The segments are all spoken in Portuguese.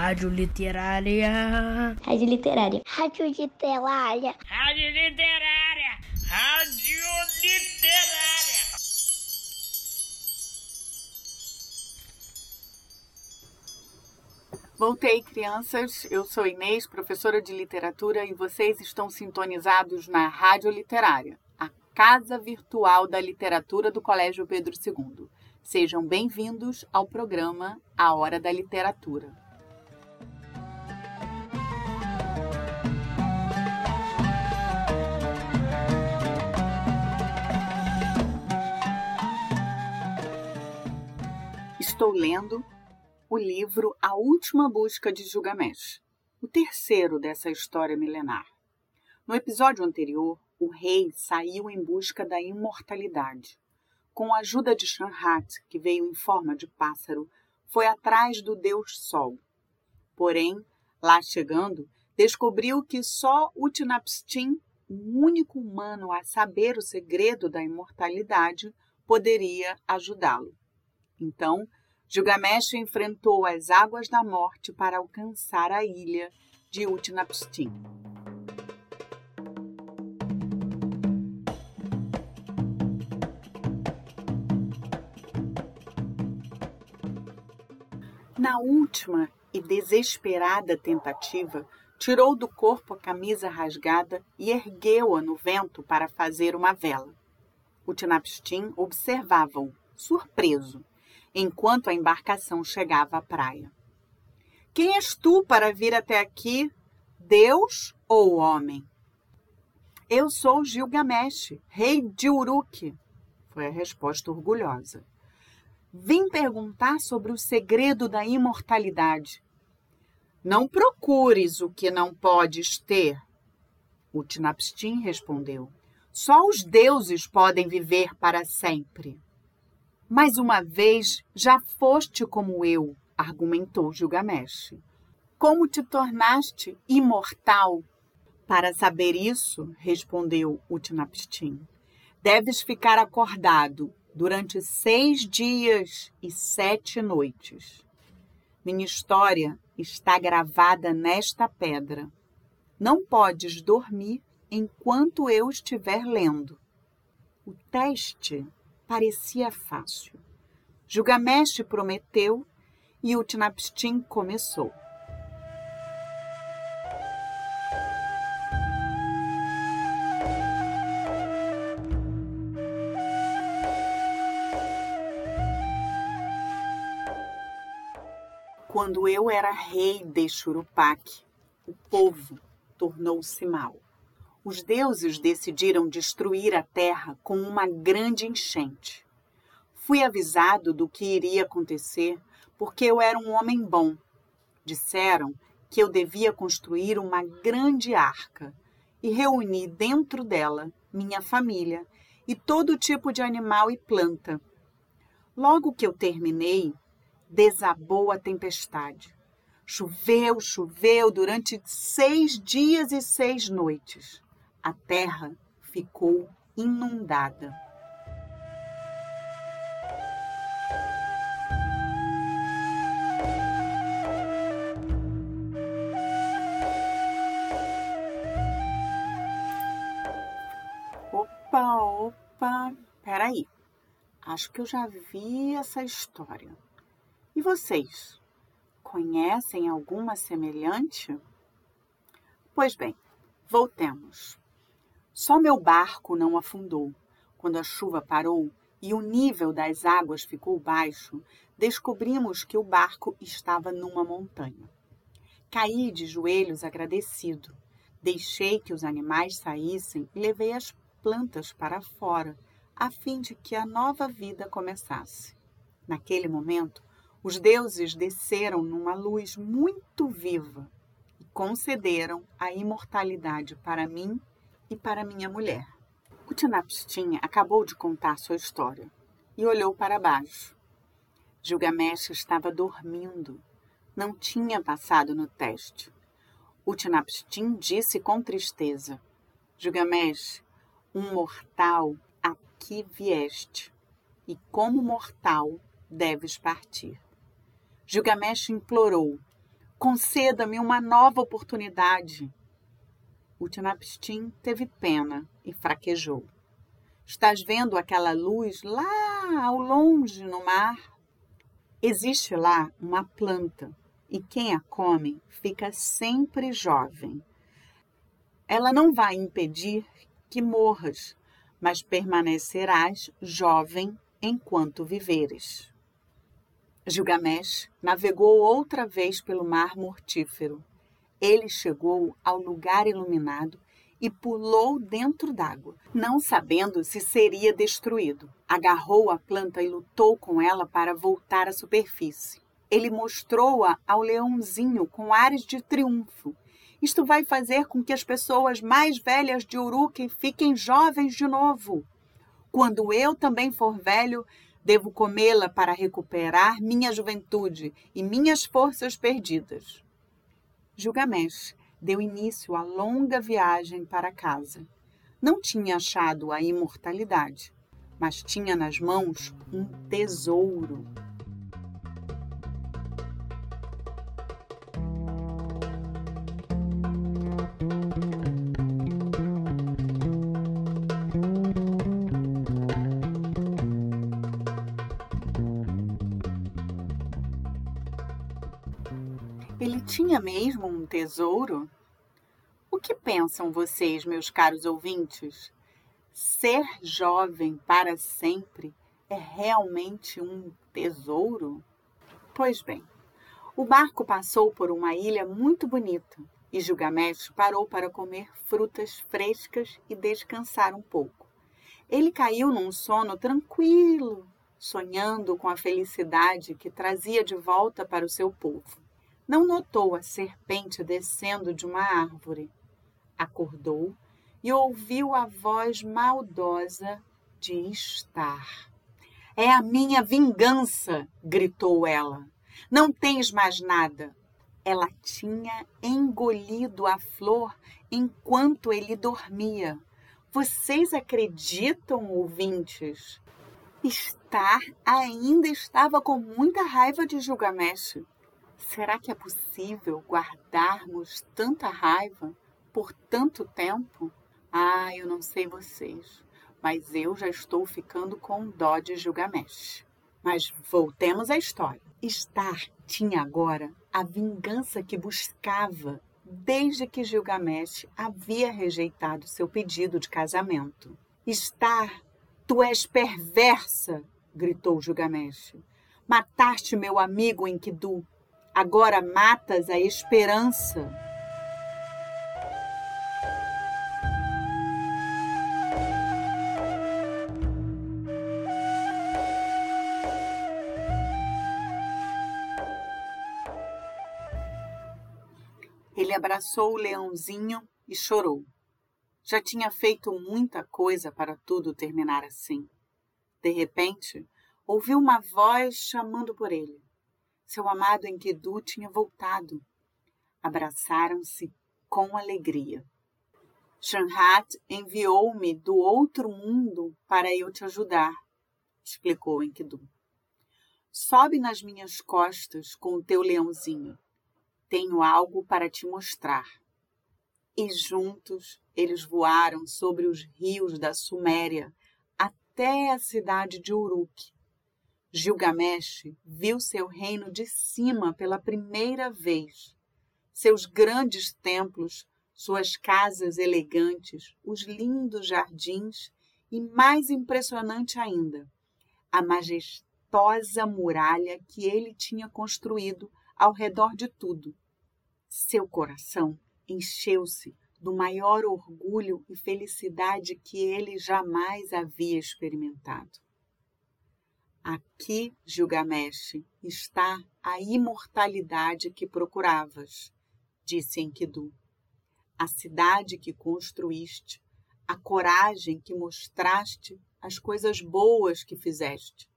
Rádio Literária. Rádio Literária. Rádio Literária. Rádio Literária. Rádio Literária. Voltei, crianças. Eu sou Inês, professora de literatura, e vocês estão sintonizados na Rádio Literária, a casa virtual da literatura do Colégio Pedro II. Sejam bem-vindos ao programa A Hora da Literatura. Estou lendo o livro A Última Busca de Gilgamesh, o terceiro dessa história milenar. No episódio anterior, o rei saiu em busca da imortalidade. Com a ajuda de Shanhat, que veio em forma de pássaro, foi atrás do deus Sol. Porém, lá chegando, descobriu que só Utnapishtim, o único humano a saber o segredo da imortalidade, poderia ajudá-lo. Então, Gilgamesh enfrentou as águas da morte para alcançar a ilha de Utnapishtim. Na última e desesperada tentativa, tirou do corpo a camisa rasgada e ergueu-a no vento para fazer uma vela. Utnapishtim observava-o, surpreso, enquanto a embarcação chegava à praia. Quem és tu para vir até aqui, Deus ou homem? Eu sou Gilgamesh, rei de Uruk, foi a resposta orgulhosa. Vim perguntar sobre o segredo da imortalidade. Não procures o que não podes ter. Utnapishtim respondeu. Só os deuses podem viver para sempre. Mais uma vez já foste como eu, argumentou Gilgamesh. Como te tornaste imortal? Para saber isso, respondeu Utnapishtim, deves ficar acordado durante seis dias e sete noites. Minha história está gravada nesta pedra. Não podes dormir enquanto eu estiver lendo. O teste parecia fácil. Gilgamesh prometeu e Utnapishtim começou. Quando eu era rei de Churupac, o povo tornou-se mau. Os deuses decidiram destruir a terra com uma grande enchente. Fui avisado do que iria acontecer porque eu era um homem bom. Disseram que eu devia construir uma grande arca e reunir dentro dela minha família e todo tipo de animal e planta. Logo que eu terminei, desabou a tempestade. Choveu, choveu durante seis dias e seis noites. A terra ficou inundada. Opa, opa, peraí. Acho que eu já vi essa história. E vocês? Conhecem alguma semelhante? Pois bem, voltemos. Só meu barco não afundou. Quando a chuva parou e o nível das águas ficou baixo, descobrimos que o barco estava numa montanha. Caí de joelhos agradecido. Deixei que os animais saíssem e levei as plantas para fora, a fim de que a nova vida começasse. Naquele momento, os deuses desceram numa luz muito viva e concederam a imortalidade para mim e para minha mulher. Utnapishtim acabou de contar sua história e olhou para baixo. Gilgamesh estava dormindo. Não tinha passado no teste. Utnapishtim disse com tristeza: Gilgamesh, um mortal aqui vieste, e como mortal deves partir. Gilgamesh implorou: Conceda-me uma nova oportunidade. O Tinapstim teve pena e fraquejou. Estás vendo aquela luz lá ao longe no mar? Existe lá uma planta e quem a come fica sempre jovem. Ela não vai impedir que morras, mas permanecerás jovem enquanto viveres. Gilgamesh navegou outra vez pelo mar mortífero. Ele chegou ao lugar iluminado e pulou dentro d'água, não sabendo se seria destruído. Agarrou a planta e lutou com ela para voltar à superfície. Ele mostrou-a ao leãozinho com ares de triunfo. Isto vai fazer com que as pessoas mais velhas de Uruk fiquem jovens de novo. Quando eu também for velho, devo comê-la para recuperar minha juventude e minhas forças perdidas. Gilgamesh deu início à longa viagem para casa. Não tinha achado a imortalidade, mas tinha nas mãos um tesouro. Ele tinha mesmo um tesouro? O que pensam vocês, meus caros ouvintes? Ser jovem para sempre é realmente um tesouro? Pois bem, o barco passou por uma ilha muito bonita e Gilgamesh parou para comer frutas frescas e descansar um pouco. Ele caiu num sono tranquilo, sonhando com a felicidade que trazia de volta para o seu povo não notou a serpente descendo de uma árvore. Acordou e ouviu a voz maldosa de estar. É a minha vingança! gritou ela. Não tens mais nada. Ela tinha engolido a flor enquanto ele dormia. Vocês acreditam, ouvintes? Estar ainda estava com muita raiva de Gilgamesh. Será que é possível guardarmos tanta raiva por tanto tempo? Ah, eu não sei vocês, mas eu já estou ficando com dó de Gilgamesh. Mas voltemos à história. Star tinha agora a vingança que buscava desde que Gilgamesh havia rejeitado seu pedido de casamento. Star, tu és perversa! gritou Gilgamesh. Mataste meu amigo Enkidu agora matas a esperança. Ele abraçou o leãozinho e chorou. Já tinha feito muita coisa para tudo terminar assim. De repente, ouviu uma voz chamando por ele. Seu amado Enkidu tinha voltado. Abraçaram-se com alegria. Shanhat enviou-me do outro mundo para eu te ajudar, explicou Enkidu. Sobe nas minhas costas com o teu leãozinho. Tenho algo para te mostrar. E juntos eles voaram sobre os rios da Suméria até a cidade de Uruk, Gilgamesh viu seu reino de cima pela primeira vez. Seus grandes templos, suas casas elegantes, os lindos jardins e, mais impressionante ainda, a majestosa muralha que ele tinha construído ao redor de tudo. Seu coração encheu-se do maior orgulho e felicidade que ele jamais havia experimentado. Aqui, Gilgamesh, está a imortalidade que procuravas, disse Enkidu. A cidade que construíste, a coragem que mostraste, as coisas boas que fizeste.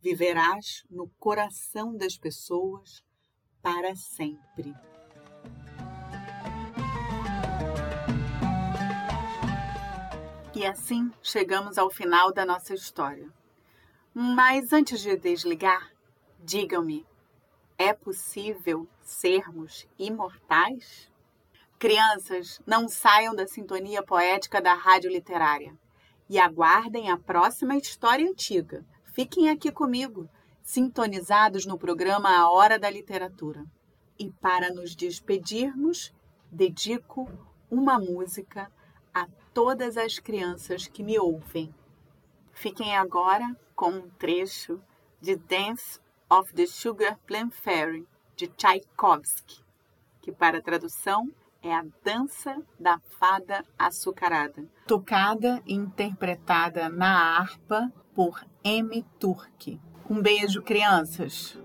Viverás no coração das pessoas para sempre. E assim chegamos ao final da nossa história. Mas antes de desligar, digam-me: É possível sermos imortais? Crianças, não saiam da sintonia poética da Rádio Literária e aguardem a próxima história antiga. Fiquem aqui comigo, sintonizados no programa A Hora da Literatura. E para nos despedirmos, dedico uma música a todas as crianças que me ouvem. Fiquem agora com um trecho de Dance of the Sugar Plum Fairy, de Tchaikovsky, que para tradução é a dança da fada açucarada, tocada e interpretada na harpa por M. Turk. Um beijo, crianças!